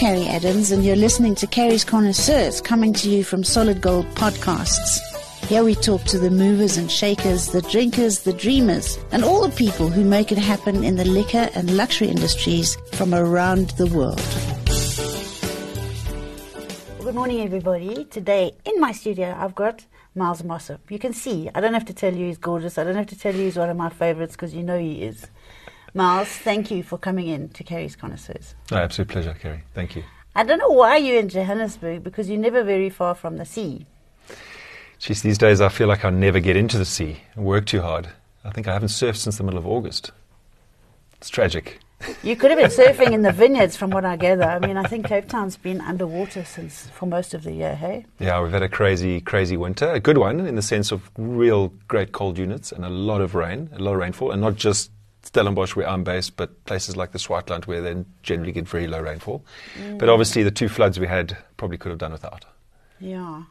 Carrie Adams, and you're listening to Carrie's Connoisseurs, coming to you from Solid Gold Podcasts. Here we talk to the movers and shakers, the drinkers, the dreamers, and all the people who make it happen in the liquor and luxury industries from around the world. Good morning, everybody. Today in my studio, I've got Miles Mossop. You can see, I don't have to tell you he's gorgeous. I don't have to tell you he's one of my favorites because you know he is. Miles, thank you for coming in to Carrie's Connoisseurs. No, absolute pleasure, Carrie. Thank you. I don't know why you're in Johannesburg because you're never very far from the sea. Geez, these days I feel like I never get into the sea. I work too hard. I think I haven't surfed since the middle of August. It's tragic. You could have been surfing in the vineyards, from what I gather. I mean, I think Cape Town's been underwater since for most of the year. Hey? Yeah, we've had a crazy, crazy winter. A good one in the sense of real great cold units and a lot of rain, a lot of rainfall, and not just Stellenbosch, where I'm based, but places like the Swartland, where they generally get very low rainfall. Mm. But obviously, the two floods we had probably could have done without. Yeah.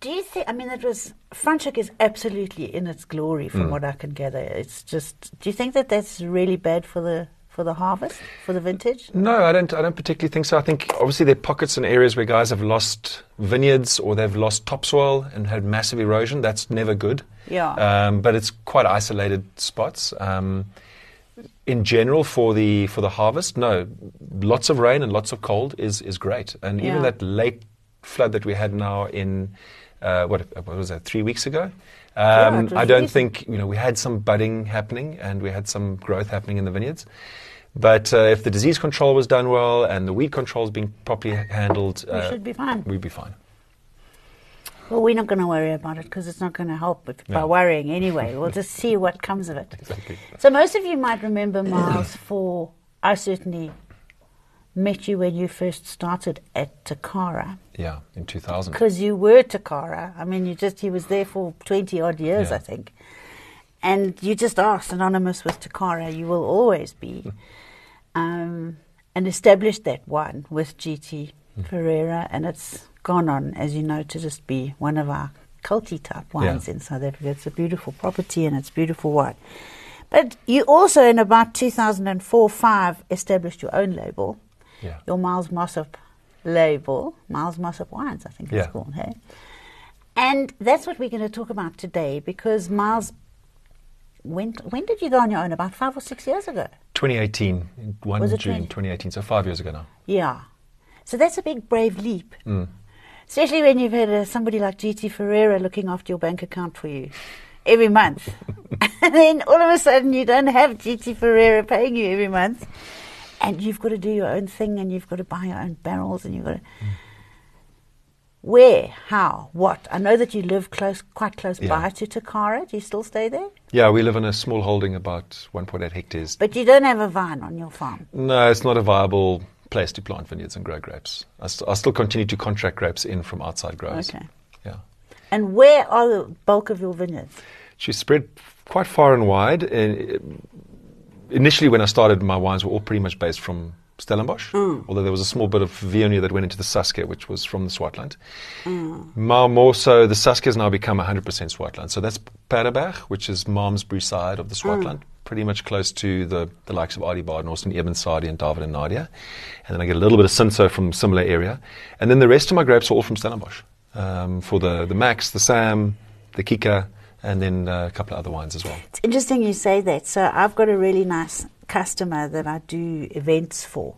Do you think? I mean, it was Franschhoek is absolutely in its glory, from mm. what I can gather. It's just. Do you think that that's really bad for the for the harvest for the vintage? No, I don't. I don't particularly think so. I think obviously there are pockets and areas where guys have lost vineyards or they've lost topsoil and had massive erosion. That's never good. Yeah. Um, but it's quite isolated spots. Um, in general, for the for the harvest, no, lots of rain and lots of cold is is great. And yeah. even that late flood that we had now in uh, what, what, was that, three weeks ago? Um, yeah, I don't think, you know, we had some budding happening and we had some growth happening in the vineyards. But uh, if the disease control was done well and the weed control is being properly handled, we uh, should be fine. We'd be fine. Well, we're not going to worry about it because it's not going to help no. by worrying anyway. We'll just see what comes of it. Exactly. So most of you might remember Miles for, I certainly met you when you first started at Tokara. Yeah, in 2000. Because you were Tokara. I mean, you just, he was there for 20 odd years, yeah. I think. And you just are synonymous with Tokara. You will always be. Um, and established that one with GT mm. Ferreira. And it's gone on, as you know, to just be one of our culty type wines yeah. in South Africa. It's a beautiful property and it's beautiful wine. But you also, in about 2004 5, established your own label yeah. your Miles Mossop label, Miles Mossop Wines, I think yeah. it's called, hey? And that's what we're going to talk about today because Miles, when, when did you go on your own? About five or six years ago? 2018, 1 June 20? 2018, so five years ago now. Yeah. So that's a big, brave leap. Mm. Especially when you've had uh, somebody like GT Ferreira looking after your bank account for you every month. and then all of a sudden you don't have GT Ferreira paying you every month and you've got to do your own thing and you've got to buy your own barrels and you've got to. Mm. Where? How? What? I know that you live close, quite close yeah. by to Tokara. Do you still stay there? Yeah, we live in a small holding, about 1.8 hectares. But you don't have a vine on your farm? No, it's not a viable place to plant vineyards and grow grapes. I, st- I still continue to contract grapes in from outside growers. Okay. Yeah. And where are the bulk of your vineyards? She's spread quite far and wide uh, initially when I started, my wines were all pretty much based from Stellenbosch, mm. although there was a small bit of Viognier that went into the Saskia, which was from the Swartland. Mm. More, more so, the Saskia has now become 100% Swartland. So that's Paardeberg, which is Malmesbury side of the Swartland, mm. pretty much close to the, the likes of Adi Badenhorst, Eben Sadie, and David and Nadia. And then I get a little bit of Cinsault from similar area. And then the rest of my grapes are all from Stellenbosch. Um, for the, the Max, the Sam, the Kika, and then uh, a couple of other wines as well. It's interesting you say that. So I've got a really nice customer that I do events for.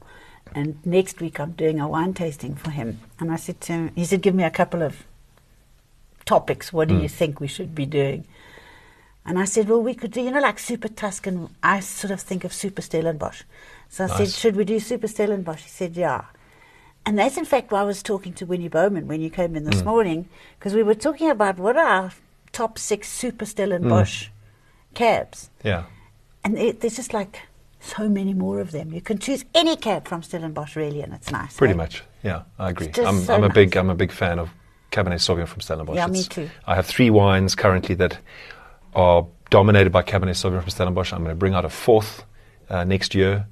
And next week I'm doing a wine tasting for him. And I said to him, he said, give me a couple of topics. What do mm. you think we should be doing? And I said, well, we could do, you know, like Super Tuscan. I sort of think of Super Stellenbosch. So I nice. said, should we do Super Stellenbosch? He said, yeah. And that's in fact why I was talking to Winnie Bowman when you came in this mm. morning, because we were talking about what are top six super Stellenbosch mm. cabs. Yeah. And it, there's just like so many more of them. You can choose any cab from Stellenbosch, really, and it's nice. Pretty eh? much, yeah, I agree. I'm, so I'm, a nice. big, I'm a big fan of Cabernet Sauvignon from Stellenbosch. Yeah, it's, me too. I have three wines currently that are dominated by Cabernet Sauvignon from Stellenbosch. I'm going to bring out a fourth uh, next year,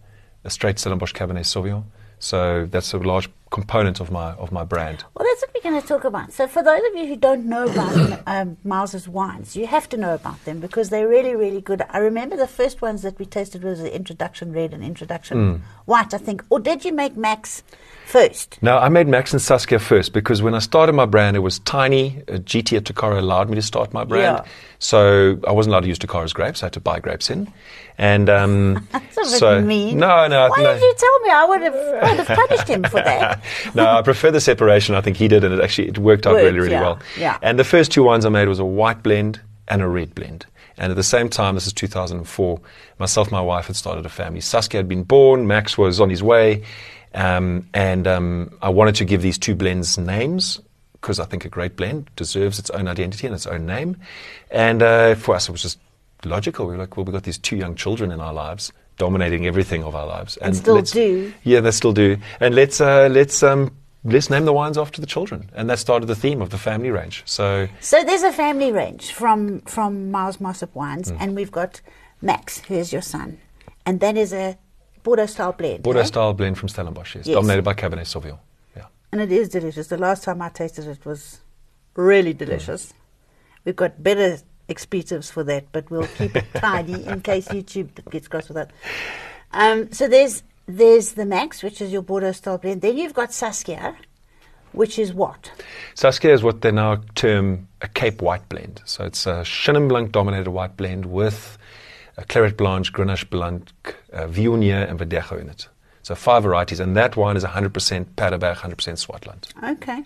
a straight Stellenbosch Cabernet Sauvignon. So that's a large component of my of my brand. Well, that's what we're going to talk about. So, for those of you who don't know about um, Miles's wines, you have to know about them because they're really, really good. I remember the first ones that we tasted was the introduction red and introduction white, I think. Or did you make Max first? No, I made Max and Saskia first because when I started my brand, it was tiny. Uh, GT at Tokara allowed me to start my brand. Yeah. So I wasn't allowed to use Tokara's grapes. I had to buy grapes in. And um, That's a bit so, mean. No, no. Why no. did you tell me? I would have, I would have punished him for that. no, I prefer the separation. I think he did, and it actually it worked out really, really yeah, well. yeah. And the first two wines I made was a white blend and a red blend. And at the same time, this is 2004, myself and my wife had started a family. Saskia had been born, Max was on his way, um, and um, I wanted to give these two blends names because I think a great blend deserves its own identity and its own name. And uh, for us, it was just logical. We were like, well, we've got these two young children in our lives, dominating everything of our lives, And still do. yeah, they still do. And let's uh, let's um, let's name the wines after the children, and that started the theme of the family range. So So there's a family range from from Miles Mossop wines, Hmm. and we've got Max, who is your son, and that is a Bordeaux style blend. Bordeaux eh? style blend from Stellenbosch, yes, Yes. dominated by Cabernet Sauvignon. Yeah, and it is delicious. The last time I tasted it was really delicious. We've got better expletives for that, but we'll keep it tidy in case YouTube gets cross with that. Um, so there's there's the Max, which is your Bordeaux style blend. Then you've got Saskia, which is what? Saskia is what they now term a Cape White blend. So it's a Chenin Blanc dominated white blend with a Clairette Blanche, Grenache Blanc, uh, Viognier, and Verdejo in it. So five varieties, and that wine is 100% Paardeberg, 100% Swartland. Okay.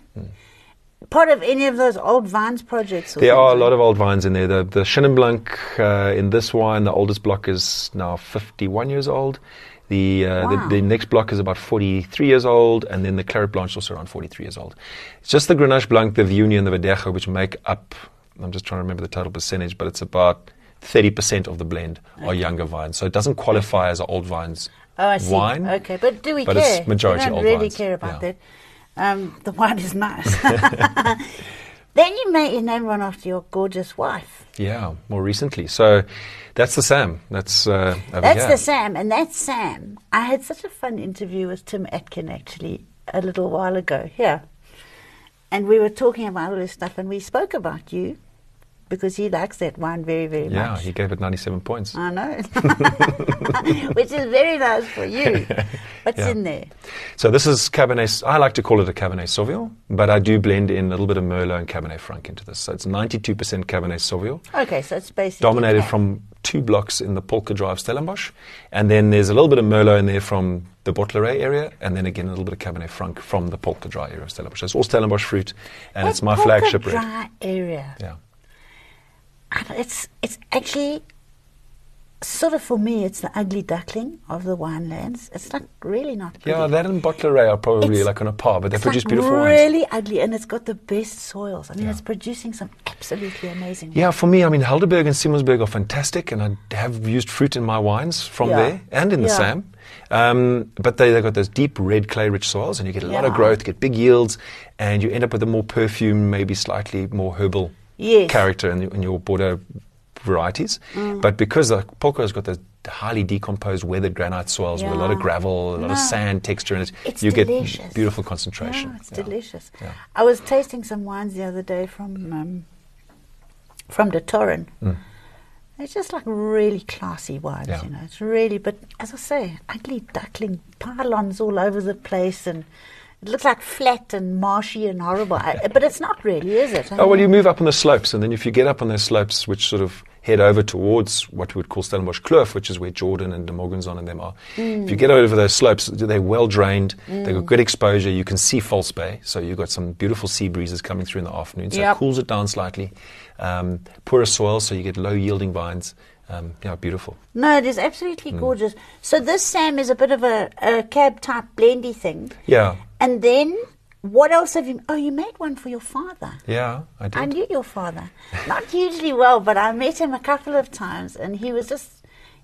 Part of any of those old vines projects? or There are a lot of old vines in there. The, the Chenin Blanc uh, in this wine, the oldest block is now 51 years old. The, uh, Wow. the the next block is about 43 years old, and then the Clairette Blanche is also around 43 years old. It's just the Grenache Blanc, the Viognier, and the Verdejo which make up. I'm just trying to remember the total percentage, but it's about 30% of the blend are younger vines. So it doesn't qualify as an old vines Oh, I see. wine. Okay, but do we but care? it's majority we don't old really vines. care about Yeah. that. Um, the wine is nice. then you made you named run after your gorgeous wife. Yeah, more recently. So that's the Sam. That's uh, That's here. the Sam, and that's Sam. I had such a fun interview with Tim Atkin actually a little while ago here, and we were talking about all this stuff, and we spoke about you because he likes that wine very, very Yeah, much. Yeah, he gave it 97 points. I know, which is very nice for you. What's Yeah. in there? So this is Cabernet. I like to call it a Cabernet Sauvignon, but I do blend in a little bit of Merlot and Cabernet Franc into this. So it's 92% Cabernet Sauvignon, Okay, so it's basically dominated Cab. from two blocks in the Polkadraai Stellenbosch, and then there's a little bit of Merlot in there from the Bottelary area, and then again a little bit of Cabernet Franc from the Polkadraai area of Stellenbosch. So it's all Stellenbosch fruit, and That it's my Polka flagship red. dry area. Yeah. I It's it's actually sort of for me. It's the ugly duckling of the winelands. It's like really not. Pretty. Yeah, that and Bottelary are probably It's- like on a par, but they produce like beautiful wines. really ugly, and it's got the best soils. I mean, Yeah. it's producing some absolutely amazing. Yeah, for me, I mean, Helderberg and Simonsberg are fantastic, and I have used fruit in my wines from Yeah. there and in the Yeah. SAM. Um, but they, they've got those deep red clay rich soils, and you get a lot of growth, get big yields, and you end up with a more perfume, maybe slightly more herbal Yes. character in, in your Bordeaux varieties. Mm. But because the Polka has got the highly decomposed weathered granite soils with a lot of gravel, a lot No. of sand texture in it, It's you delicious. get beautiful concentration. Yeah, it's Yeah. delicious. Yeah. I was tasting some wines the other day from um, from the Torren. Mm. It's just like really classy wines, Yeah. you know. It's really, but as I say, ugly duckling pylons all over the place, and it looks like flat and marshy and horrible. I, but it's not really, is it? I Oh, well, you move up on the slopes, and then if you get up on those slopes, which sort of head over towards what we would call Stellenbosch Kloof, which is where Jordan and De Morgenzon and them are. If you get over those slopes, they're well drained, they've got good exposure, you can see False Bay, so you've got some beautiful sea breezes coming through in the afternoon, so Yep. it cools it down slightly. Um, poorer soil, so you get low yielding vines. Um, yeah, beautiful. No, it is absolutely Hmm. gorgeous. So this Sam is a bit of a, a cab type blendy thing. Yeah, And then what else have you? Oh, you made one for your father. yeah, I did. I knew your father, not hugely well, but I met him a couple of times, and he was just.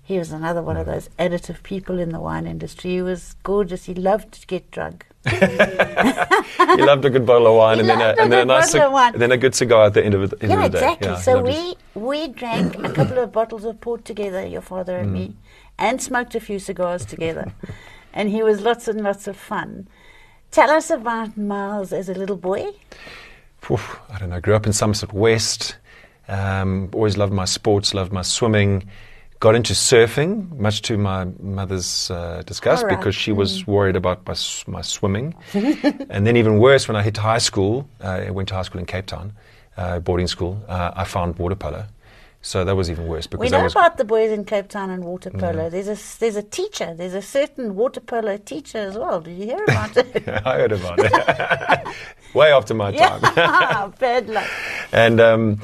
He was another one of those additive people in the wine industry. He was gorgeous. He loved to get drunk. you loved a good bottle of wine He and then, a, and then nice wine. and then a good cigar at the end of, it, end yeah, of the day. exactly. Yeah, he so loved his- we we drank a couple of bottles of port together, your father and Mm. me, and smoked a few cigars together, and he was lots and lots of fun. Tell us about Miles as a little boy. Oof, I don't know. Grew up in Somerset West. Um, always loved my sports. Loved my swimming. Got into surfing, much to my mother's uh, disgust, right. because she was worried about my, my swimming. and then even worse, when I hit high school, uh, I went to high school in Cape Town, uh, boarding school. Uh, I found water polo, so that was even worse because We know was about the boys in Cape Town and water polo. There's a there's a teacher. There's a certain water polo teacher as well. Did you hear about it? I heard about it. Way after my time. yeah, bad luck. and um,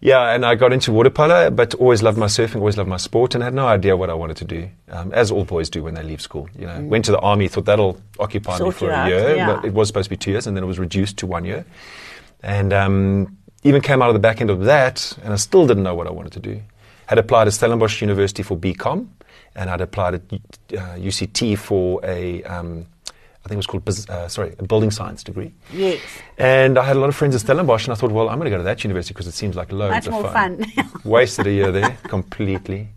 yeah, and I got into water polo, but always loved my surfing, always loved my sport, and had no idea what I wanted to do, um, as all boys do when they leave school. You know, went to the army, thought that'll occupy me for a out, year, yeah. but it was supposed to be two years, and then it was reduced to one year, and um, even came out of the back end of that, and I still didn't know what I wanted to do. Had applied at Stellenbosch University for BCom, and I'd applied at uh, UCT for a um, I think it was called, uh, sorry, a building science degree. Yes. And I had a lot of friends at Stellenbosch, and I thought, well, I'm going to go to that university because it seems like loads Much of more fun. fun. Wasted a year there completely.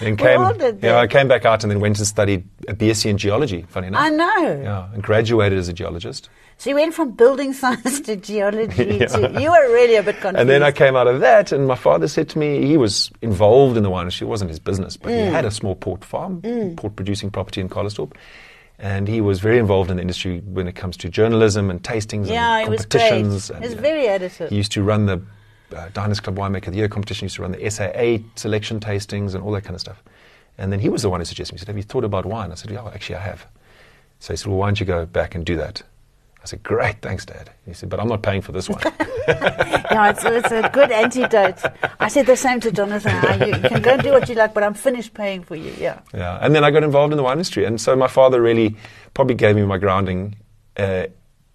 And came, yeah. I came back out and then went and studied a BSc in geology. Funny enough, I know. yeah, and graduated as a geologist. So you went from building science to geology. Yeah. to, you were really a bit confused. And then I came out of that, and my father said to me, he was involved in the wine industry. It wasn't his business, but Mm. he had a small port farm, port producing property in Calitzdorp. And he was very involved in the industry when it comes to journalism and tastings yeah, and it was great. competitions. It and, was know, very edited. He used to run the uh, Diners Club Winemaker of the Year competition, he used to run the SAA selection tastings and all that kind of stuff. And then he was the one who suggested me, he said, Have you thought about wine? I said, Yeah, actually, I have. So he said, Well, why don't you go back and do that? I said, Great, thanks, Dad. He said, But I'm not paying for this one. yeah, it's, it's a good antidote. I said the same to Jonathan. You can go and do what you like, but I'm finished paying for you. Yeah. yeah. And then I got involved in the wine industry. And so my father really probably gave me my grounding uh,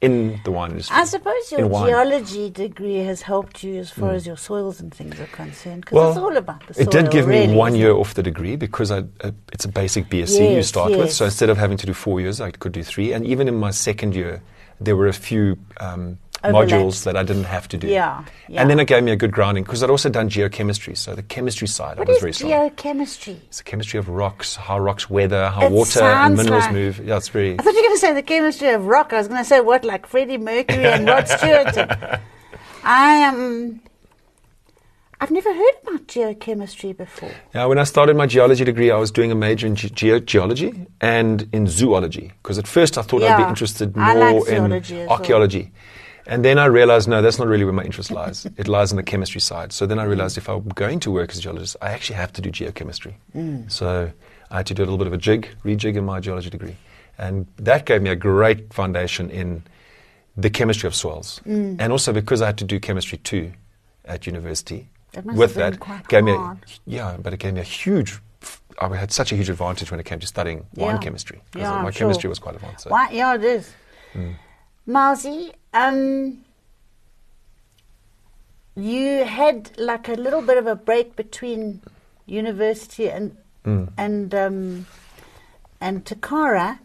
in the wine industry. I suppose your. Mm. geology degree has helped you as far as your soils and things are concerned, because Well, it's all about the soil. It did give really, me one year it? off the degree because I, uh, it's a basic BSc you Yes, start with. So instead of having to do four years, I could do three. And even in my second year, there were a few um, modules that I didn't have to do. Yeah, yeah. And then it gave me a good grounding because I'd also done geochemistry. So the chemistry side What I was very strong. geochemistry? it's the chemistry of rocks, how rocks weather, how It water and minerals like- move. Yeah, it's very. I thought you were going to say the chemistry of rock. I was going to say what, like Freddie Mercury and Rod Stewart. I am. I've never heard about geochemistry before. Yeah, when I started my geology degree, I was doing a major in ge- geo- geology and in zoology. Because at first I thought I'd be interested more like in archaeology. And then I realized, no, that's not really where my interest lies. it lies in the chemistry side. So then I realized if I'm going to work as a geologist, I actually have to do geochemistry. Mm. So I had to do a little bit of a jig, rejig in my geology degree. And that gave me a great foundation in the chemistry of soils. Mm. And also because I had to do chemistry too at university. With that, gave me a, yeah, but it gave me a huge. I had such a huge advantage when it came to studying wine chemistry because Yeah, my I'm sure. chemistry was quite advanced. So. Why? Yeah, it is. Mm. Marzi, um, you had like a little bit of a break between university and Mm. and um, and Tokara.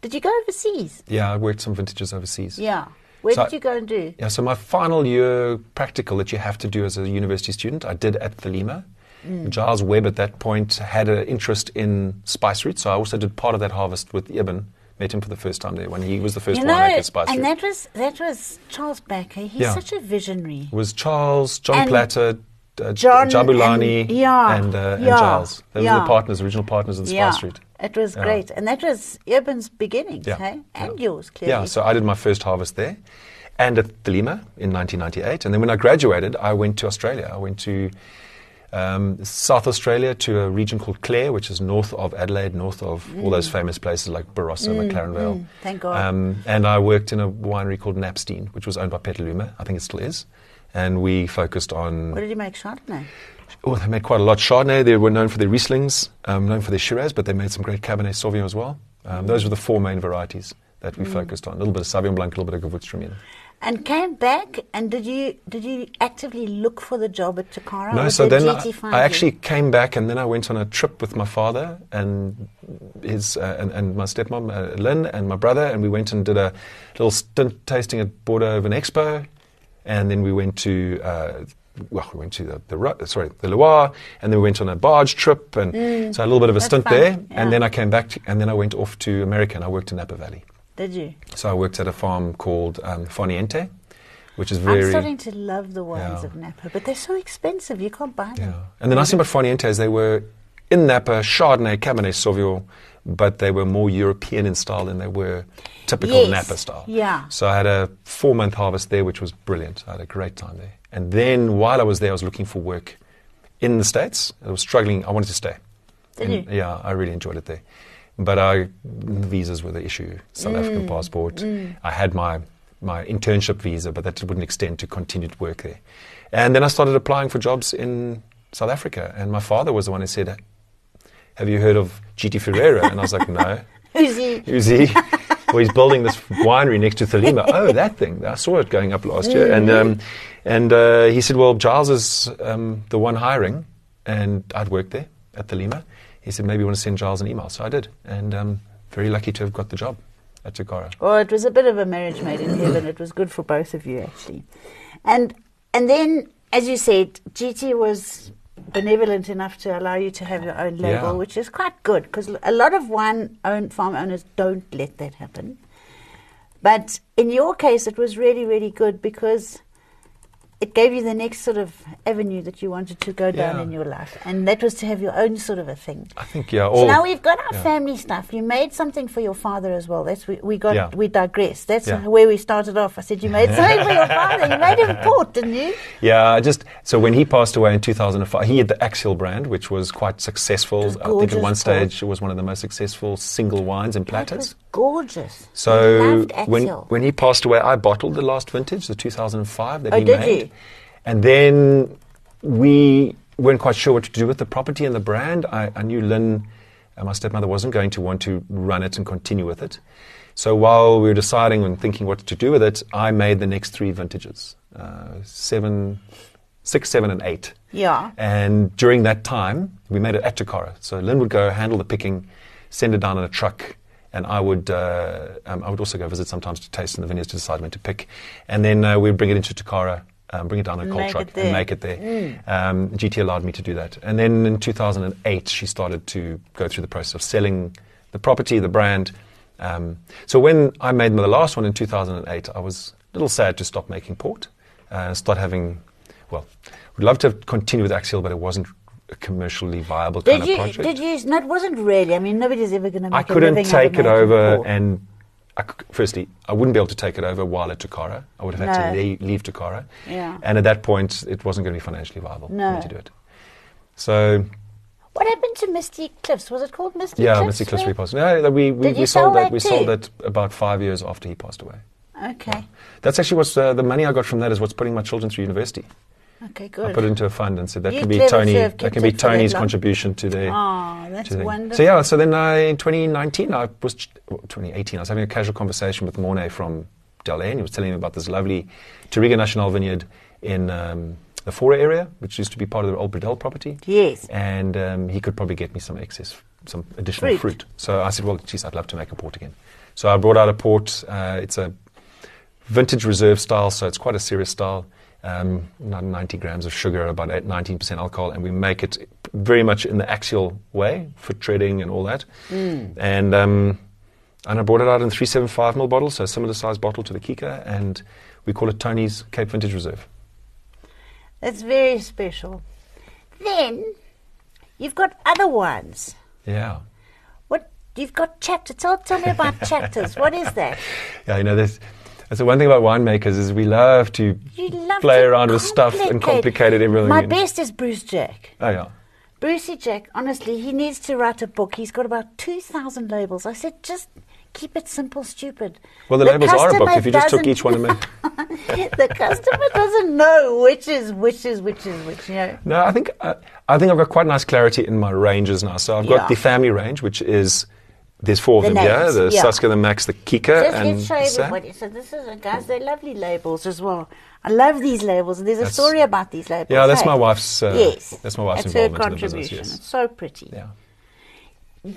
Did you go overseas? Yeah, I worked some vintages overseas. Yeah. Where So did you go and do? Yeah, so my final year practical that you have to do as a university student, I did at Thelema. Mm. Giles Webb at that point had an interest in Spice Route, so I also did part of that harvest with Eben. Met him for the first time there when he was the first you know, winemaker at Spice and Root. that was that was Charles Baker. He's Yeah. such a visionary. It was Charles, John And Platter, uh, John Jabulani, and- yeah, and, uh, and Giles. Those were the partners, original partners yeah, Spice Route. It was great, and that was Eben's beginnings, Yeah, hey, and yeah. yours clearly. Yeah, so I did my first harvest there and at Thelema in 1998. And then when I graduated, I went to Australia. I went to um, South Australia to a region called Clare, which is north of Adelaide, north of all those famous places like Barossa, McLaren Vale. mm, thank God. Um, and I worked in a winery called Knappstein, which was owned by Petaluma. I think it still is. And we focused on What did you make Chardonnay? Oh, they made quite a lot. Chardonnay, they were known for their Rieslings, um, known for their Shiraz, but they made some great Cabernet Sauvignon as well. Um, those were the four main varieties that we focused on. A little bit of Sauvignon Blanc, a little bit of Gewürztraminer. And came back, and did you did you actively look for the job at Tokara? No, so then I, I actually came back and then I went on a trip with my father and his uh, and, and my stepmom, uh, Lynn, and my brother, and we went and did a little stint tasting at Bordeaux of an Expo, and then we went to. Uh, well, we went to the, the sorry the Loire, and then we went on a barge trip, and so a little bit of a Mm. Stint fun, there, yeah. and then I came back, to, and then I went off to America, and I worked in Napa Valley. Did you? So I worked at a farm called um, Far Niente, which is very. I'm starting to love the wines Yeah. of Napa, but they're so expensive. You can't buy them. Yeah. And the nice thing about Far Niente is they were in Napa, Chardonnay, Cabernet Sauvignon, but they were more European in style than they were typical Yes. Napa style. Yeah. So I had a four month harvest there, which was brilliant. I had a great time there. And then while I was there, I was looking for work in the States. I was struggling. I wanted to stay. Did And, you? Yeah, I really enjoyed it there. But I, visas were the issue. South Mm. African passport. I had my, my internship visa, but that wouldn't extend to continued work there. And then I started applying for jobs in South Africa. And my father was the one who said, Have you heard of GT Ferreira? And I was like, No. Who's he? Who's he? well, he's building this winery next to Thelema. oh, that thing. I saw it going up last year. And, um, and uh, he said, well, Giles is um, the one hiring. And I'd worked there at Thelema. He said, maybe you want to send Giles an email. So I did. And um, very lucky to have got the job at Tokara. Well, it was a bit of a marriage made in heaven. It was good for both of you, actually. And and then, as you said, GT was benevolent enough to allow you to have your own label, Yeah. which is quite good because a lot of wine own farm owners don't let that happen. But in your case, it was really, really good because it gave you the next sort of avenue that you wanted to go down in your life, and that was to have your own sort of a thing. I think, yeah. So now we've got our yeah. family stuff. You made something for your father as well. That's we, we got. Yeah. We digress. That's Yeah. where we started off. I said you made something for your father. You made him port, didn't you? Yeah, I just so when he passed away in 2005, he had the Axe Hill brand, which was quite successful. was I think at one port. stage it was one of the most successful single wines and platters. Gorgeous. So when when he passed away, I bottled the last vintage, the 2005 that Oh, he did made, you? and then we weren't quite sure what to do with the property and the brand. I, I knew Lynn, uh, my stepmother, wasn't going to want to run it and continue with it. So while we were deciding and thinking what to do with it, I made the next three vintages, uh, seven, six, seven, and eight. yeah. And during that time, we made it at Tokara. So Lynn would go handle the picking, send it down in a truck, and I would uh, um, I would also go visit sometimes to taste in the vineyards to decide when to pick, and then uh, we'd bring it into Tokara. Um, bring it down in a cold truck and make it there. Um, GT allowed me to do that. And then in 2008, she started to go through the process of selling the property, the brand. Um, so when I made the last one in 2008, I was a little sad to stop making port, uh, start having, well, we'd love to continue with Axe Hill, but it wasn't commercially viable Did kind you? of project. Did you? No, it wasn't really. I mean, nobody's ever going to make I couldn't living out of take it over, port. and I firstly, I wouldn't be able to take it over while at Tokara. I would have had No. to leave, leave Tokara, Yeah. and at that point, it wasn't going to be financially viable for No. me to do it. So What happened to Misty Cliffs? Was it called Misty Cliffs? yeah, Cliffs? Mr. Cliffs Where- repassed. No, we we, we sold that. that We sold that about five years after he passed away. Okay. That's actually what's uh, the money I got from that is what's putting my children through university. Okay. I put it into a fund and said that You can be Tony. That can be it for that Tony's contribution to the. Oh, that's the wonderful. So yeah, so then I, in 2019, I was 2018. I was having a casual conversation with Mornay from Delaire. He was telling me about this lovely Touriga Nacional Vineyard in um, the Faure area, which used to be part of the old Bredell property. Yes. And um, he could probably get me some excess, some additional Fruit. fruit. So I said, well, geez, I'd love to make a port again. So I brought out a port. Uh, it's a vintage reserve style, so it's quite a serious style. Um, not 90 grams of sugar, about 19% alcohol, and we make it very much in the Axe Hill way for treading and all that. And um, and I brought it out in 375 ml bottles, so a similar size bottle to the Kika, and we call it Tony's Cape Vintage Reserve. That's very special. Then you've got other wines. Yeah. What you've got chapter. Tell tell me about chapters. What is that? Yeah, you know, there's, that's the one thing about winemakers is we love to love play to around with stuff and complicate it everything. My best is Bruce Jack. Oh yeah. Brucey Jack, honestly, he needs to write a book. He's got about 2,000 labels. I said, just keep it simple, stupid. Well, the, labels are a book. If you just took each one and made. the customer doesn't know which is which is which is which, you know. No, I think uh, I think I've got quite nice clarity in my ranges now. So I've got Yeah. the family range, which is there's four of The them here: names, the yeah. Saskia, the Max, the Kika, Just and let's show the Sam. everybody. So this is, a guys, they're lovely labels as well. I love these labels. and There's a story about these labels. Yeah, that's hey? my wife's. Uh, yes. that's my wife's her in the business. contribution. Yes. It's so pretty. Yeah.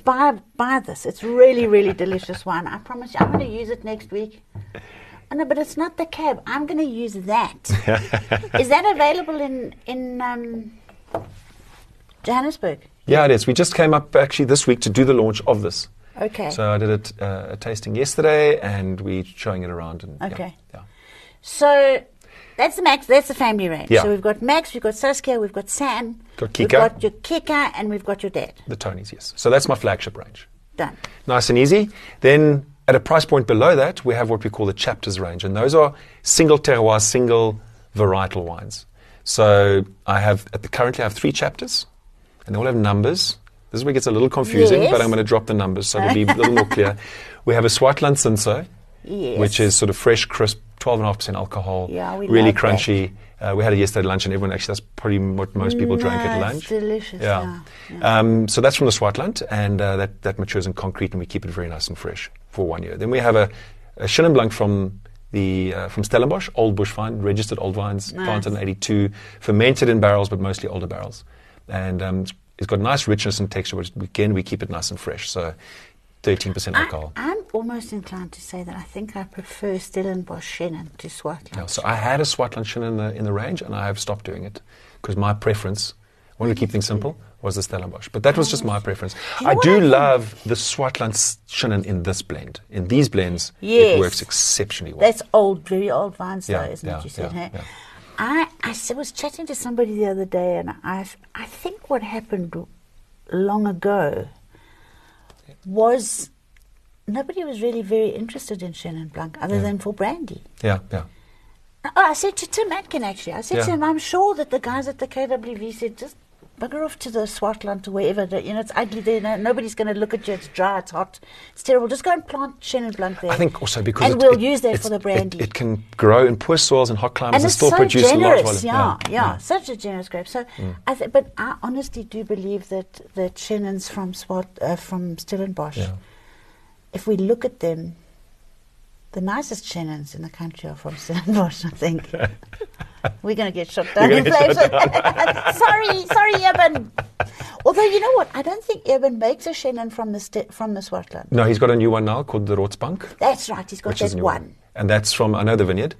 Buy, buy this. It's really, really delicious wine. I promise you, I'm going to use it next week. Oh, no, but it's not the cab. I'm going to use that. is that available in in um, Johannesburg? Yeah, it is. We just came up actually this week to do the launch of this. Okay. So I did a, uh, a tasting yesterday, and we're showing it around. And, Okay. Yeah. So that's the Max. That's the family range. Yeah. So we've got Max, we've got Saskia, we've got Sam, Got Kika, we've got your Kika, and we've got your dad. The Tonys, yes. So that's my flagship range. Done. Nice and easy. Then at a price point below that, we have what we call the chapters range, and those are single terroir, single varietal wines. So I have at the currently I have three chapters, and they all have numbers. This is where it gets a little confusing, Yes. but I'm going to drop the numbers so it'll be a little more clear. We have a Swartland Cinsault, Yes. which is sort of fresh, crisp, 12.5% alcohol, Yeah, really crunchy. Uh, we had it yesterday at lunch, and everyone actually that's probably what most people drank at lunch. Delicious. Yeah. Yeah. Um, so that's from the Swartland, and uh, that, that matures in concrete, and we keep it very nice and fresh for one year. Then we have a, a Chenin Blanc from the uh, from Stellenbosch, old bush vine, registered old vines, Nice. planted in '82, fermented in barrels, but mostly older barrels, and um, it's got nice richness and texture. But again, we keep it nice and fresh. So, 13% alcohol. I'm almost inclined to say that I think I prefer Stellenbosch Chenin to Swartland. Yeah, so I had a Swartland Chenin in the in the range, and I have stopped doing it because my preference, I wanted to keep things simple, was the Stellenbosch. But that was just my preference. You I do I love the Swartland s- Chenin in this blend. In these blends, Yes. it works exceptionally well. That's old, very old vines, Yeah, though, isn't yeah, it? You said, yeah, hey? Yeah. I, I was chatting to somebody the other day, and I, I think what happened long ago was nobody was really very interested in Chenin Blanc other Yeah. than for brandy. yeah, yeah. Oh, I said to Tim Atkin actually, I said to him, I'm sure that the guys at the KWV said, just bugger off to the Swartland or wherever. that- You know, it's ugly there. No, nobody's going to look at you. It's dry. It's hot. It's terrible. Just go and plant Chenin Blanc there. I think also because and it- we'll it- use that for the it- brandy. It, can grow in poor soils and hot climates and and, still so produce a large generous, volume. yeah, yeah, such a generous grape. So, Mm. I th- but I honestly do believe that that Chenins from Swart, uh, from Stellenbosch, Yeah. if we look at them, the nicest Chenins in the country are from Stellenbosch. I think we're going to get shot down in flames. sorry, sorry, Eben. Although you know what, I don't think Eben makes a Chenin from the st- from the Swartland. No, he's got a new one now called the Rotsbank. That's right. He's got which is that a one. And that's from, another vineyard.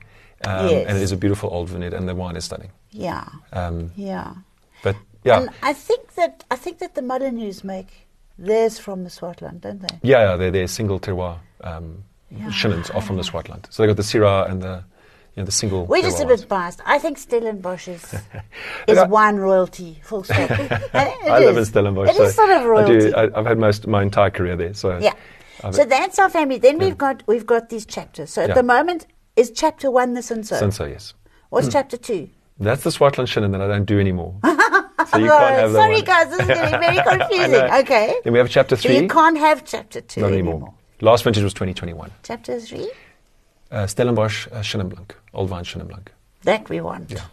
Um, Yes. And it is a beautiful old vineyard, and the wine is stunning. Yeah, Um, yeah. but yeah, And I think that I think that the Mullineux make theirs from the Swartland, don't they? yeah, yeah, they're, they're single terroir um, Yeah. Chenins off from the Swartland. So they got the Syrah and the, you know, the single. We're just a bit biased. I think Stellenbosch is, is I- wine royalty, full stop. I live in is. Stellenbosch. It is so sort of royalty. I I've had most my entire career there. So yeah. I've- So that's our family. Then Yeah. we've got we've got these chapters. So at Yeah. the moment is chapter one the Cinsault. Cinsault, yes. What's hmm. chapter two? That's the Swartland Chenin that I don't do anymore. so you can't have that sorry one. guys, this is getting very confusing. okay. Then we have chapter So three. you can't have chapter two Not anymore. Last vintage was 2021. Chapter three? Uh, Stellenbosch uh, Chenin Blanc, old vine Chenin Blanc. That we want. Yeah,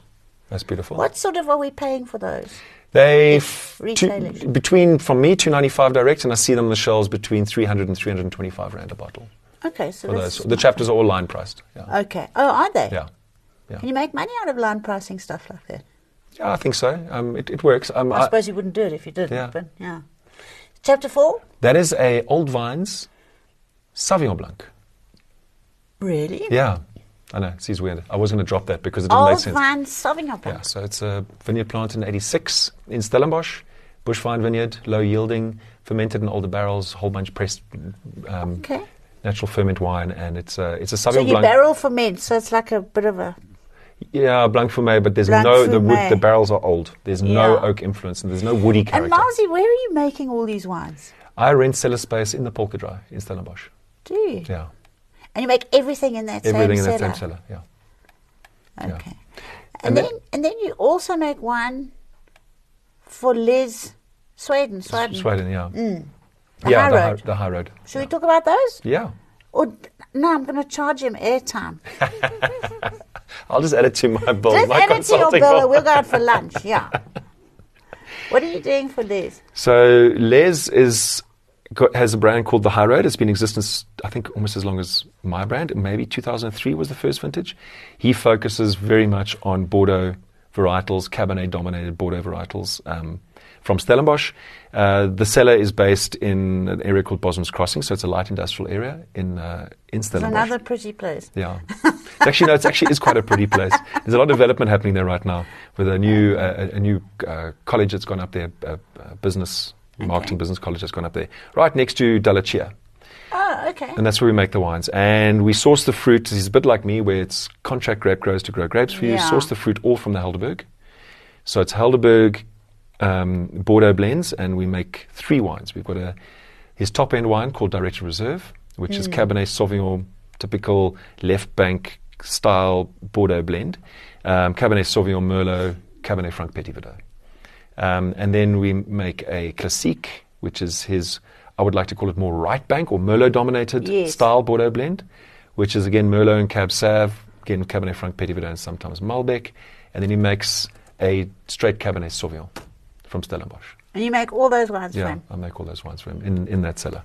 that's beautiful. What sort of are we paying for those? They f- two, between from me 295 direct, and I see them on the shelves between 300 and 325 rand a bottle. Okay, so those, the chapters are all line priced. Yeah, Okay. Oh, are they? yeah, yeah. Can you make money out of line pricing stuff like that? Yeah, I think so. Um, it, it works. Um, I, I- suppose you wouldn't do it if you didn't, Yeah. but yeah. Chapter four? that is a old vines Sauvignon Blanc. Really? Yeah, I know. It seems weird. I was going to drop that because it didn't make Old sense. vine Sauvignon Blanc. Yeah, so it's a vineyard planted in 86 in Stellenbosch, Bushvine vineyard, low yielding, fermented in older barrels, whole bunch pressed um, Okay. natural ferment wine, and it's a, it's a So Sauvignon you Blanc. barrel ferment, so it's like a bit of a. Yeah, Blanc Fumé, but there's Blanc no, the wood, the barrels are old. There's no oak influence, and there's no woody character. And. Marzi, where are you making all these wines? I rent cellar space in the Polkadraai in Stellenbosch. Do you? Yeah, And you make everything in that everything same cellar? Everything in that same cellar. Yeah. yeah. Okay. And And, then- and then you also make one for Les Sweidan. Sweidan. Sweidan, yeah. Mm. The yeah, high the, road. High, the high road. Should we talk about those? Yeah. Or no, I'm going to charge him airtime. I'll just add it to my bill. Just my add it to your bill. We'll go out for lunch. Yeah. what are you doing for Les? So Les is has a brand called the High Road. It's been in existence, I think, almost as long as my brand. Maybe 2003 was the first vintage. He focuses very much on Bordeaux varietals, Cabernet-dominated Bordeaux varietals um, from Stellenbosch. Uh, the cellar is based in an area called Bosman's Crossing, so it's a light industrial area in uh, in It's another pretty place. Yeah. Actually, no, it's actually is quite a pretty place. There's a lot of development happening there right now with a new, uh, a a new uh, college that's gone up there, uh, business marketing business college that's gone up there, right next to Dalachia. Oh, okay. And that's where we make the wines. And we source the fruit. It's a bit like me, where it's contract grape growers to grow grapes for you. Yeah. Source the fruit all from the Helderberg. So it's Helderberg um, Bordeaux blends, and we make three wines. We've got a his top end wine called Director Reserve, which is Cabernet Sauvignon, typical left bank style Bordeaux blend. Um, Cabernet Sauvignon Merlot, Cabernet Franc Petit Verdot. Um, and then we make a Classique, which is his, I would like to call it more right bank or Merlot dominated Yes. style Bordeaux blend, which is again Merlot and Cab Sav, again Cabernet Franc Petit Verdot and sometimes Malbec. And then he makes a straight Cabernet Sauvignon from Stellenbosch. And you make all those wines for Yeah, him. I make all those wines for him in, in that cellar.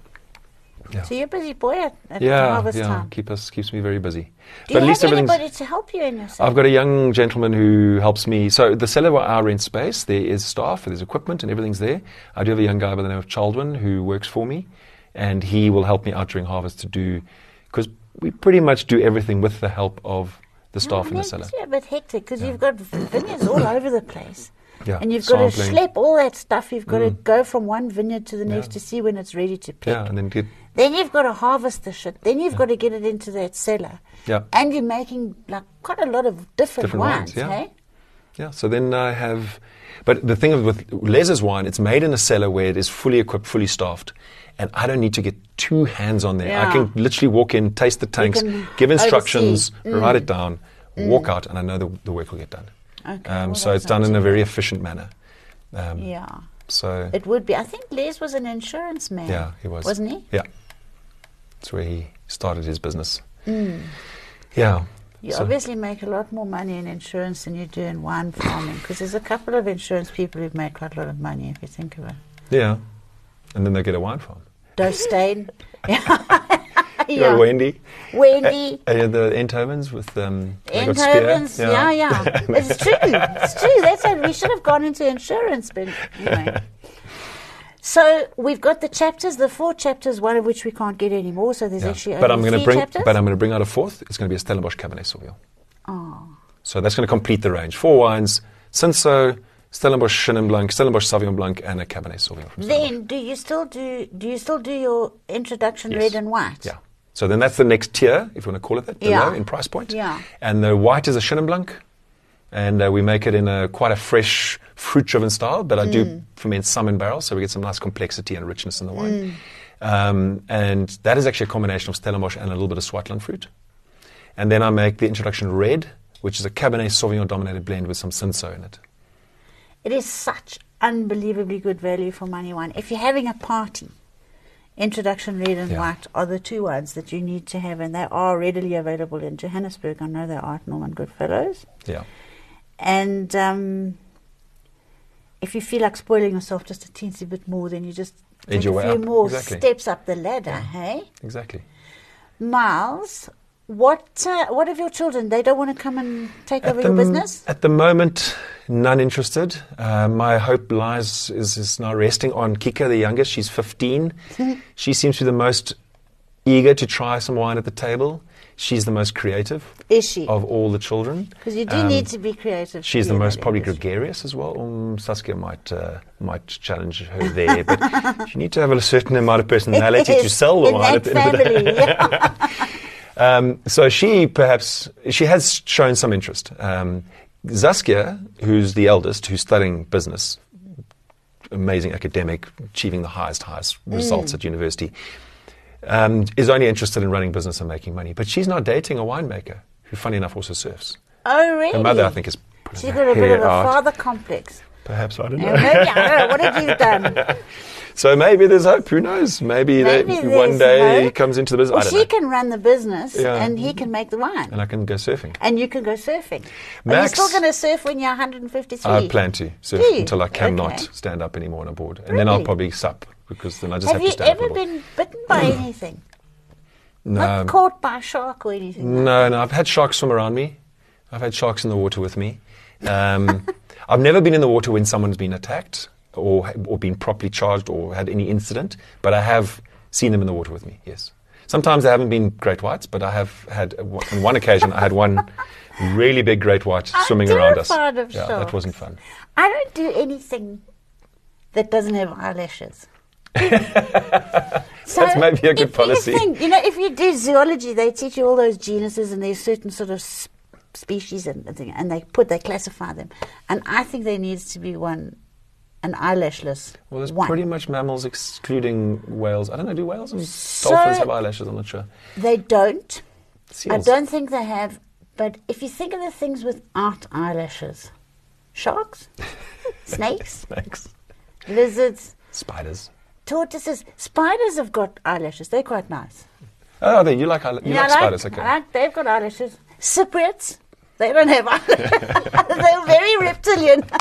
Yeah. So you're a busy boy at, at yeah, harvest yeah, time. keep us keeps me very busy. Do but at you least have anybody to help you in cellar? I've got a young gentleman who helps me. So the cellar where I rent space, there is staff, there's equipment, and everything's there. I do have a young guy by the name of Chaldwin who works for me, and he will help me out during harvest to do because we pretty much do everything with the help of the staff Oh, in the cellar. It's a bit hectic because you've got vineyards all over the place. Yeah, And you've got to schlep all that stuff. You've got to Mm. go from one vineyard to the next Yeah. to see when it's ready to pick. Yeah, and then get Then you've got to harvest the shit. Then you've got to get it into that cellar. yeah. And you're making like quite a lot of different, Different wines, wines, yeah. hey? Yeah, so then I have, but the thing with Les's wine, it's made in a cellar where it is fully equipped, fully staffed, and I don't need to get two hands on there. Yeah. I can literally walk in, taste the tanks, give instructions. Mm. write it down, walk out, and I know the, the work will get done. Okay, Um, well, so it's done in a very efficient manner. Um, Yeah. So It would be. I think Les was an insurance man. yeah, he was. Wasn't he? Yeah, that's where he started his business. Mm. Yeah. You So- obviously make a lot more money in insurance than you do in wine farming because there's a couple of insurance people who've made quite a lot of money if you think of it. Yeah, and then they get a wine farm. Dostane. You know, Wendy. Wendy. Uh, uh, the Enthovens with um, got Spier. Enthoven's, yeah, yeah. it's true. It's true. That's it. We should have gone into insurance, but anyway. So we've got the chapters, the four chapters, one of which we can't get anymore. So there's Yeah. actually But only I'm going to three bring, chapters. but I'm going to bring out a fourth. It's going to be a Stellenbosch Cabernet Sauvignon. oh. So that's going to complete the range. Four wines: Cinsault, Stellenbosch Chenin Blanc, Stellenbosch Sauvignon Blanc, and a Cabernet Sauvignon. Then do you still do do you still do your introduction Yes. red and white? Yeah. So then that's the next tier, if you want to call it that, below Yeah. in price point. Yeah. And the white is a Chenin Blanc, and uh, we make it in a quite a fresh, fruit-driven style. But I Mm. do ferment some in barrels, so we get some nice complexity and richness in the wine. Mm. Um, and that is actually a combination of Stellenbosch and a little bit of Swartland fruit. And then I make the introduction red, which is a Cabernet Sauvignon dominated blend with some Cinsault in it. It is such unbelievably good value for money wine. If you're having a party, introduction red and Yeah. white are the two ones that you need to have, and they are readily available in Johannesburg. I know they are at Norman Goodfellows. Yeah. And um, if you feel like spoiling yourself just a teensy bit more, then you just Edge take a few up. more Exactly. steps up the ladder, hey? Exactly. Miles, what uh, what of your children? They don't want to come and take over the, your business? At the moment, none interested. Uh, my hope lies is, is now resting on Kika, the youngest. She's 15. she seems to be the most eager to try some wine at the table. She's the most creative Is she? of all the children. Because you do Um, need to be creative. She's the most probably industry. gregarious as well. Um, Saskia might uh, might challenge her there, but you need to have a certain amount of personality to sell the wine at the end of the day. family. yeah. Um, so she perhaps she has shown some interest. Um, Saskia, who's the eldest, who's studying business, amazing academic, achieving the highest highest results at university, um, is only interested in running business and making money. But she's now dating a winemaker who, funny enough, also surfs. Oh, really? Her mother, I think, is She's got a bit of a out. father complex. Perhaps I don't know. Maybe I don't know. What have you done? So maybe there's hope. Who knows? Maybe, Maybe that one day he comes into the business. Well, I don't she know. can run the business Yeah. and he can make the wine. and I can go surfing. And you can go surfing. Are you Max- still going to surf when you're 153? I plan to surf until I cannot Okay. stand up anymore on a board, and then I'll probably sup because then I just Have have, you to stand ever up. a little. been bitten by anything? No, Not caught by a shark or anything? no, no. I've had sharks swim around me. I've had sharks in the water with me. Um, I've never been in the water when someone's been attacked or or been properly charged or had any incident, but I have seen them in the water with me. Yes. Sometimes they haven't been great whites, but I have had on one occasion I had one really big great white I'm swimming around us. of yeah, that wasn't fun. I don't do anything that doesn't have eyelashes. That's maybe a good policy. You, think, you know, if you do zoology, they teach you all those genuses and there's certain sort of s- species and, and and they put, they classify them. And I think there needs to be one, an eyelashless Well, there's one. pretty much mammals excluding whales. I don't know, do whales and So- dolphins have eyelashes? I'm not sure. They don't. I don't think they have. But if you think of the things without eyelashes, sharks, snakes, Snakes. lizards, Spiders. tortoises, spiders have got eyelashes. They're quite nice. Oh, then you like, you Yeah, like I spiders, okay. Like- they've got eyelashes. Cypriots, they don't have eyelashes. They're very reptilian.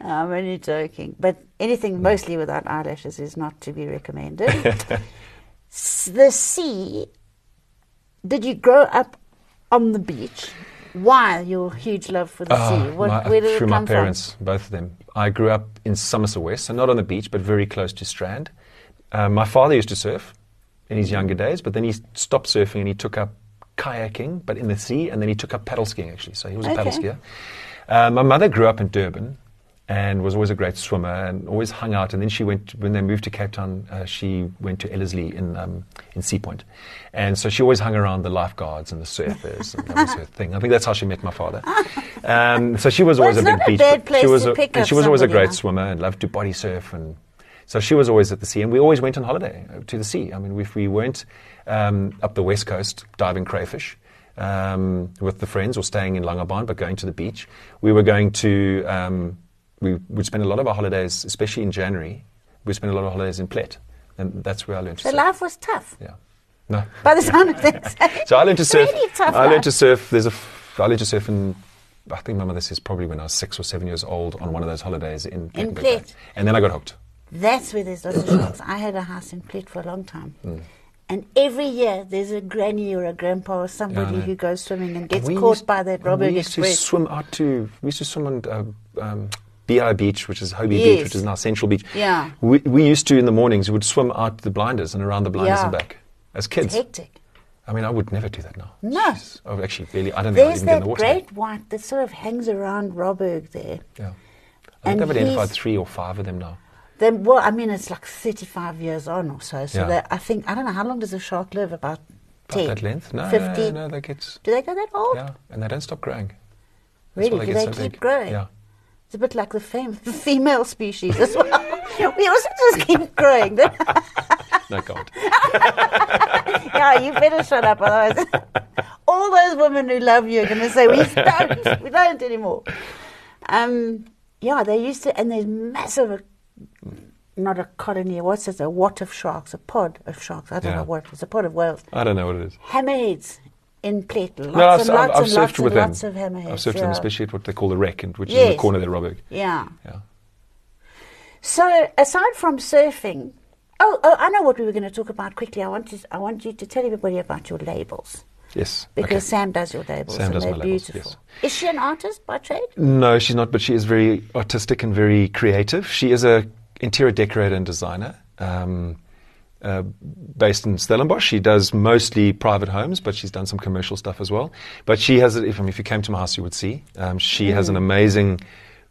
I'm only joking. But anything mostly without eyelashes is not to be recommended. The sea, did you grow up on the beach? Why your huge love for the Ah, sea? What, my- where did through it my come parents, both of them. I grew up in Somerset West, so not on the beach, but very close to Strand. Uh, my father used to surf in his younger days, but then he stopped surfing and he took up kayaking, but in the sea, and then he took up paddle skiing actually. So he was a paddle skier. Uh, my mother grew up in Durban and was always a great swimmer and always hung out. And then she went when they moved to Cape Town. Uh, she went to Ellerslie in um, in Sea Point, and so she always hung around the lifeguards and the surfers. and that was her thing. I think that's how she met my father. Um, so she was Well, always it's a big a beach. bad she was to a, pick and she was always a great huh? swimmer and loved to body surf and. So she was always at the sea, and we always went on holiday uh, to the sea. I mean, if we weren't um, up the west coast diving crayfish um, with the friends or staying in Langebaan, but going to the beach, we were going to. We would spend a lot of our holidays, especially in January. We spend a lot of holidays in Plett, and that's where I learned to So surf. life was tough. Yeah, no. By the sound of things. So I learned to surf. really tough I learned life. to surf. There's a. f- I learned to surf in. I think my mother says probably when I was six or seven years old on one of those holidays in In Plett. and then I got hooked. That's where there's lots of sharks. I had a house in Plett for a long time. Hmm. And every year there's a granny or a grandpa or somebody know. who goes swimming and gets We caught used- by that We Robert used to swim out to. We used to swim on uh, um, BI Beach, which is Hobie Yes. Beach, which is now Central Beach. Yeah. We, we used to in the mornings. We would swim out to the blinders and around the blinders Yeah. and back as It's kids. hectic. I mean, I would never do that now. No. Jeez. Oh, actually, really, I don't think I'd There's even get in the water. great white that sort of hangs around Robberg there. Yeah. I And think they've identified three or five of them now. Then, well, I mean, it's like 35 years on or so. So Yeah. that I think, I don't know, how long does a shark live? About About 10? that length? No, 50? no, they get. Do they go that old? Yeah, and they don't stop growing. That's Really? Do get they so keep big. growing? Yeah. It's a bit like the fem- female species as well. we also just keep growing. No, God. yeah, you better shut up, otherwise, all those women who love you are going to say we don't, we don't anymore. Um, yeah, they used to, and there's massive, not a colony. What's it? A what of sharks, a pod of sharks. I don't Yeah. know what it's a pod of whales. I don't know what it is. Hammerheads in Plett. Lots no, I've, and I've, lots I've and surfed lots with and them. of hammerheads. I've surfed yeah. them, especially at what they call the wreck, and- which is in the Yes. corner there, Robert. Yeah. Yeah. So, aside from surfing, oh, oh, I know what we were going to talk about quickly. I want to, I want you to tell everybody about your labels Yes. because okay. Sam does your labels Sam and does they're my labels, beautiful. yes. Is she an artist by trade? No, she's not, but she is very artistic and very creative. She is a interior decorator and designer. Um, uh, based in Stellenbosch, she does mostly private homes, but she's done some commercial stuff as well. But she has, if, I mean, if you came to my house, you would see um, she has an amazing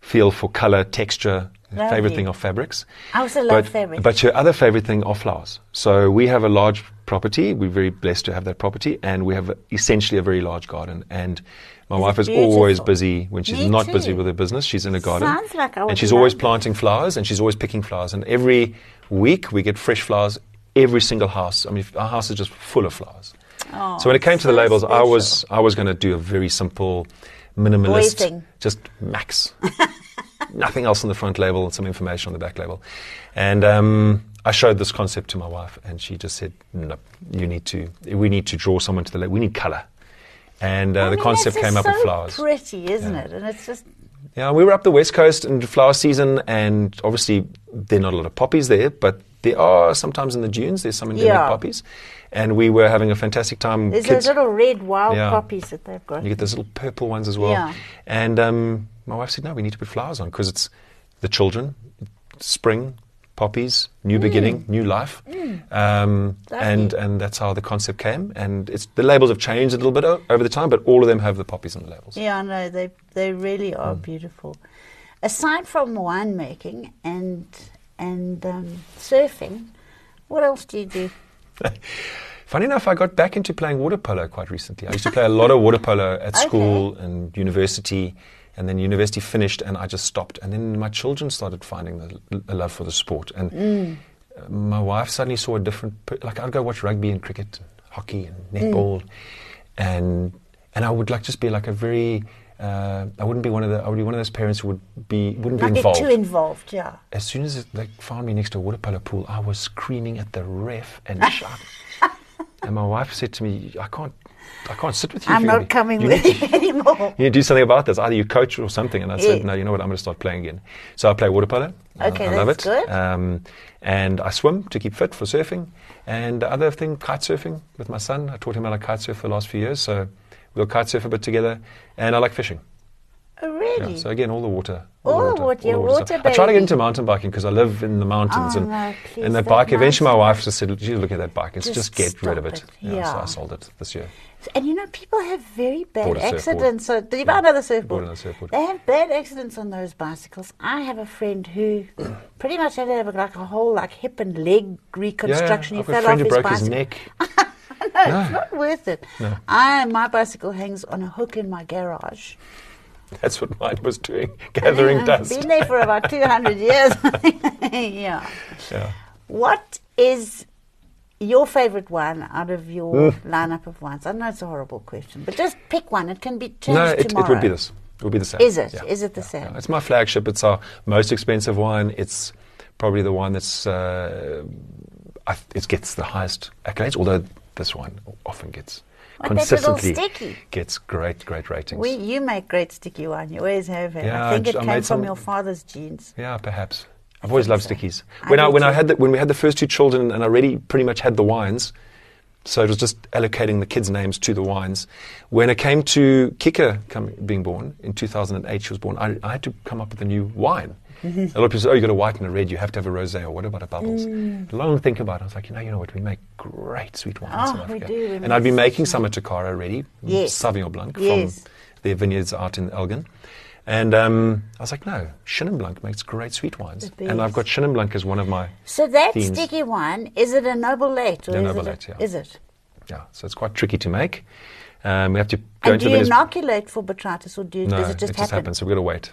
feel for color, texture. Her favorite Mm. Thing are fabrics. I also love but, fabrics. But her other favorite thing are flowers. So we have a large property. We're very blessed to have that property, and we have essentially a very large garden. And my wife is always busy when she's Me not too. busy with her business. She's in a garden. Sounds like I and she's always planting flowers, and she's always picking flowers. And every week we get fresh flowers. Every single house. I mean, our house is just full of flowers. Oh, so when it came to the so labels, I was. I was going to do a very simple, minimalist, thing. just max. Nothing else on the front label and some information on the back label. And um, I showed this concept to my wife, and she just said, "No, you need to. We need to draw someone to the label. We need color." And uh, I the mean, concept came up with flowers. Pretty, isn't Yeah. it? And it's just Yeah, we were up the west coast in flower season, and obviously there are not a lot of poppies there, but there are sometimes in the dunes. There's some endemic Yeah. poppies, and we were having a fantastic time. there's Kids- those little red wild Yeah. poppies that they've got. you get those little purple ones as well. Yeah. And um, my wife said, no, we need to put flowers on because it's the children, spring, poppies, new beginning, new life. Um, and, and that's how the concept came. And it's, the labels have changed a little bit o- over the time, but all of them have the poppies on the labels. Yeah, I know they they really are Mm. beautiful. aside from winemaking and and um, surfing, what else do you do? Funny enough, I got back into playing water polo quite recently. I used to play a lot of water polo at Okay. school and university, and then university finished, and I just stopped. And then my children started finding the, a love for the sport, and Mm. my wife suddenly saw a different. Like I'd go watch rugby and cricket, and hockey and netball, and and I would like just be like a very. Uh, I wouldn't be one of the. I would be one of those parents who would be wouldn't Not be get involved too involved, yeah. as soon as they found me next to a water polo pool, I was screaming at the ref and shouting. and my wife said to me, "I can't, I can't sit with you. I'm not you- coming you with you anymore. You need to do something about this. Either you coach or something." And I said, Yeah. "No, you know what? I'm going to start playing again." So I play water polo. Okay, I love that's it. good. Um, and I swim to keep fit for surfing. And the other thing, kite surfing with my son. I taught him how to kite surf for the last few years. So we'll kite surf a bit together. And I like fishing. Oh, Yeah, really? so again, all the water. All the water, your stuff. water, I try to get into mountain biking because I live in the mountains, Oh, and no, please, and that that bike. Eventually, my wife just said, "Gee, look at that bike. It's Just just, get rid of it." it. So Yeah. I sold it this year. And you know, people have very bad Bought a surfboard. accidents. So, did you buy Yeah. another surfboard? another surfboard. They have bad accidents on those bicycles. I have a friend who pretty much had to have like a whole like hip and leg reconstruction. yeah, I've he fell off friend who his broke bicycle. his neck. no, No. it's not worth it. No. I my bicycle hangs on a hook in my garage. That's what mine was doing, gathering I've dust. Been there for about two hundred years. yeah. Yeah. What is your favorite wine out of your Hmm. lineup of wines? I know it's a horrible question, but just pick one. It can be changed No, it, tomorrow. it would be this. It would be the same. Is it? Yeah. Is it the Yeah, same? yeah. It's my flagship. It's our most expensive wine. It's probably the one that's uh, th- it gets the highest accolades. Although this one often gets Like that little consistently sticky. gets great, great ratings. We, you make great sticky wine. You always have. had. Yeah, I think I it I came from your father's genes. Yeah, perhaps. I've always loved so. stickies. When do I, when I had the, when we had the first two children and I already pretty much had the wines, so it was just allocating the kids' names to the wines. When it came to Kika come, being born in 2008, she was born. I, I had to come up with a new wine. Mm-hmm. A lot of people say, "Oh, you got a white and a red. You have to have a rosé, or what about a bubbles?" Mm. Long think about it. I was like, you know, you know what? We make great sweet wine Oh, in South we do. We and I'd such making some at Tokara already, Yes. Sauvignon Blanc Yes. from their vineyards out in Elgin. And um, I was like, no, Chenin Blanc makes great sweet wines. And I've got best. Chenin Blanc as one of my, So that Themes. sticky wine is it a noble late or A is noble it? late, yeah. Is it? yeah, so it's quite tricky to make. Um, we have to go And into do you inoculate for botrytis or do you, No, does it just happen? happens, so we've got to wait.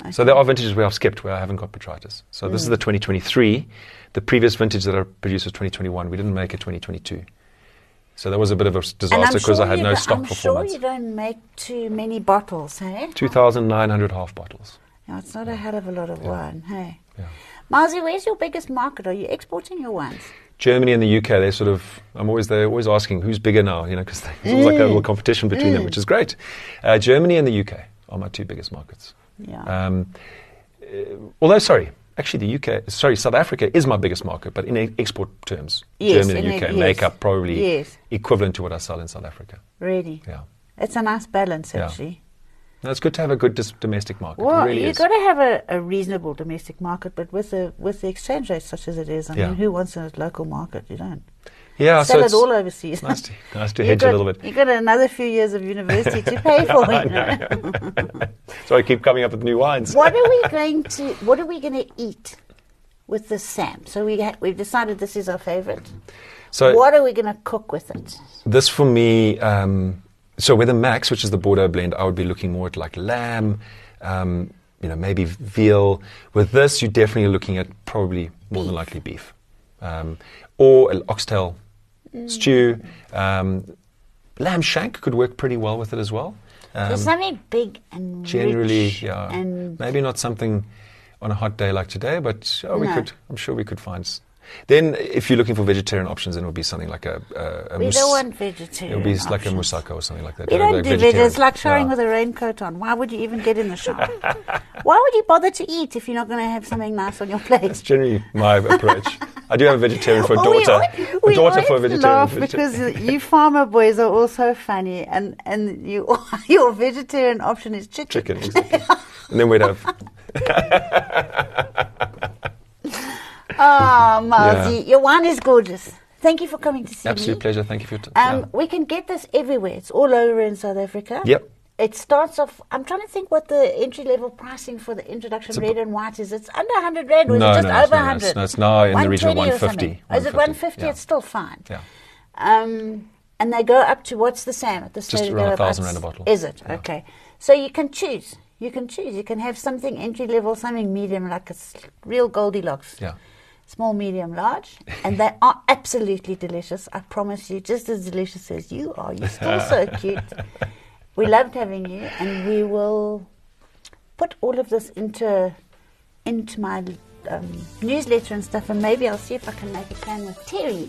Okay. So there are vintages where I've skipped, where I haven't got botrytis. So this is the Mm. 2023. The previous vintage that I produced was 2021. We didn't make it 2022. So that was a bit of a disaster because sure I had no stock I'm for sure you don't make too many bottles, hey? 2,900 half bottles. No, it's not a hell of a lot of wine, hey? Yeah. Marzi, where's your biggest market? Are you exporting your wines? Germany and the UK, they're sort of, I'm always, they're always asking who's bigger now, you know, because there's always like a Mm. little competition between them, which is great. Uh, Germany and the UK are my two biggest markets. Yeah. Um, uh, although, sorry, actually the UK, sorry, South Africa is my biggest market, but in export terms, Yes, Germany and in the e- UK make up probably Yes. equivalent to what I sell in South Africa. really? Yeah. It's a nice balance, Yeah. actually. No, it's good to have a good dis- domestic market. Well, really you've is. got to have a, a reasonable domestic market, but with the with the exchange rate such as it is, I Yeah. mean, who wants a local market? You don't. Yeah, Sell so it all overseas. nice to, nice to You hedge got, a little bit. You got another few years of university to pay for. I know. know. so I keep coming up with new wines. what are we going to What are we going to eat with the Sam? So we ha- we've decided this is our favorite. So what are we going to cook with it? This for me, um, so with a max, which is the Bordeaux blend, I would be looking more at like lamb, um, you know, maybe veal. With this, you're definitely looking at probably more than likely beef, um, or an oxtail stew. Um, lamb shank could work pretty well with it as well. so Um, something big and generally, rich yeah, and maybe not something on a hot day like today, but oh, we No. could. I'm sure we could find. Then, if you're looking for vegetarian options, then it would be something like a. a, a we mousse- don't want It would be like a options. moussaka or something like that. We don't like do veg. vegetarian. It's like showering with a raincoat on. Why would you even get in the shower? Why would you bother to eat if you're not going to have something nice on your plate? That's generally my approach. I do have a vegetarian for a Oh, we daughter. al- a we daughter for a always vegetarian. laugh because you farmer boys are all so funny, and and you your vegetarian option is chicken. chicken, exactly. and then we'd have. Ah, Marzi, your wine is gorgeous. Thank you for coming to see Absolute me. Absolute pleasure. Thank you for your time. Um, We can get this everywhere. It's all over in South Africa. Yep. it starts off. I'm trying to think what the entry level pricing for the introduction It's a red and white is. It's under 100 rand, or is No, it just no, over it's not. 100? It's- no, it's now in the region of 120 or 150. Oh, Is it 150? 150, yeah. It's still fine. Yeah. Um, and they go up to what's the same at the Just stage? around They go 1,000 rand a bottle. Is it Yeah. okay? So you can choose. You can choose. You can have something entry level, something medium, like a real Goldilocks. Yeah. Small, medium, large, and they are absolutely delicious. I promise you, just as delicious as you are. You're still so cute. We loved having you, and we will put all of this into into my um, newsletter and stuff, and maybe I'll see if I can make a plan with Terry.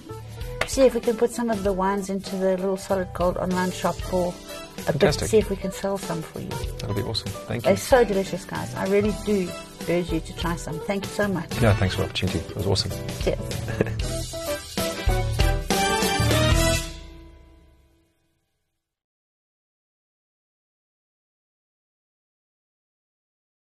See if we can put some of the wines into the little solid gold online shop for a bit. Fantastic. See if we can sell some for you. That'll be awesome. Thank you. They're so delicious, guys. I really do urge you to try some. Thank you so much. Yeah, thanks for the opportunity. It was awesome. Cheers.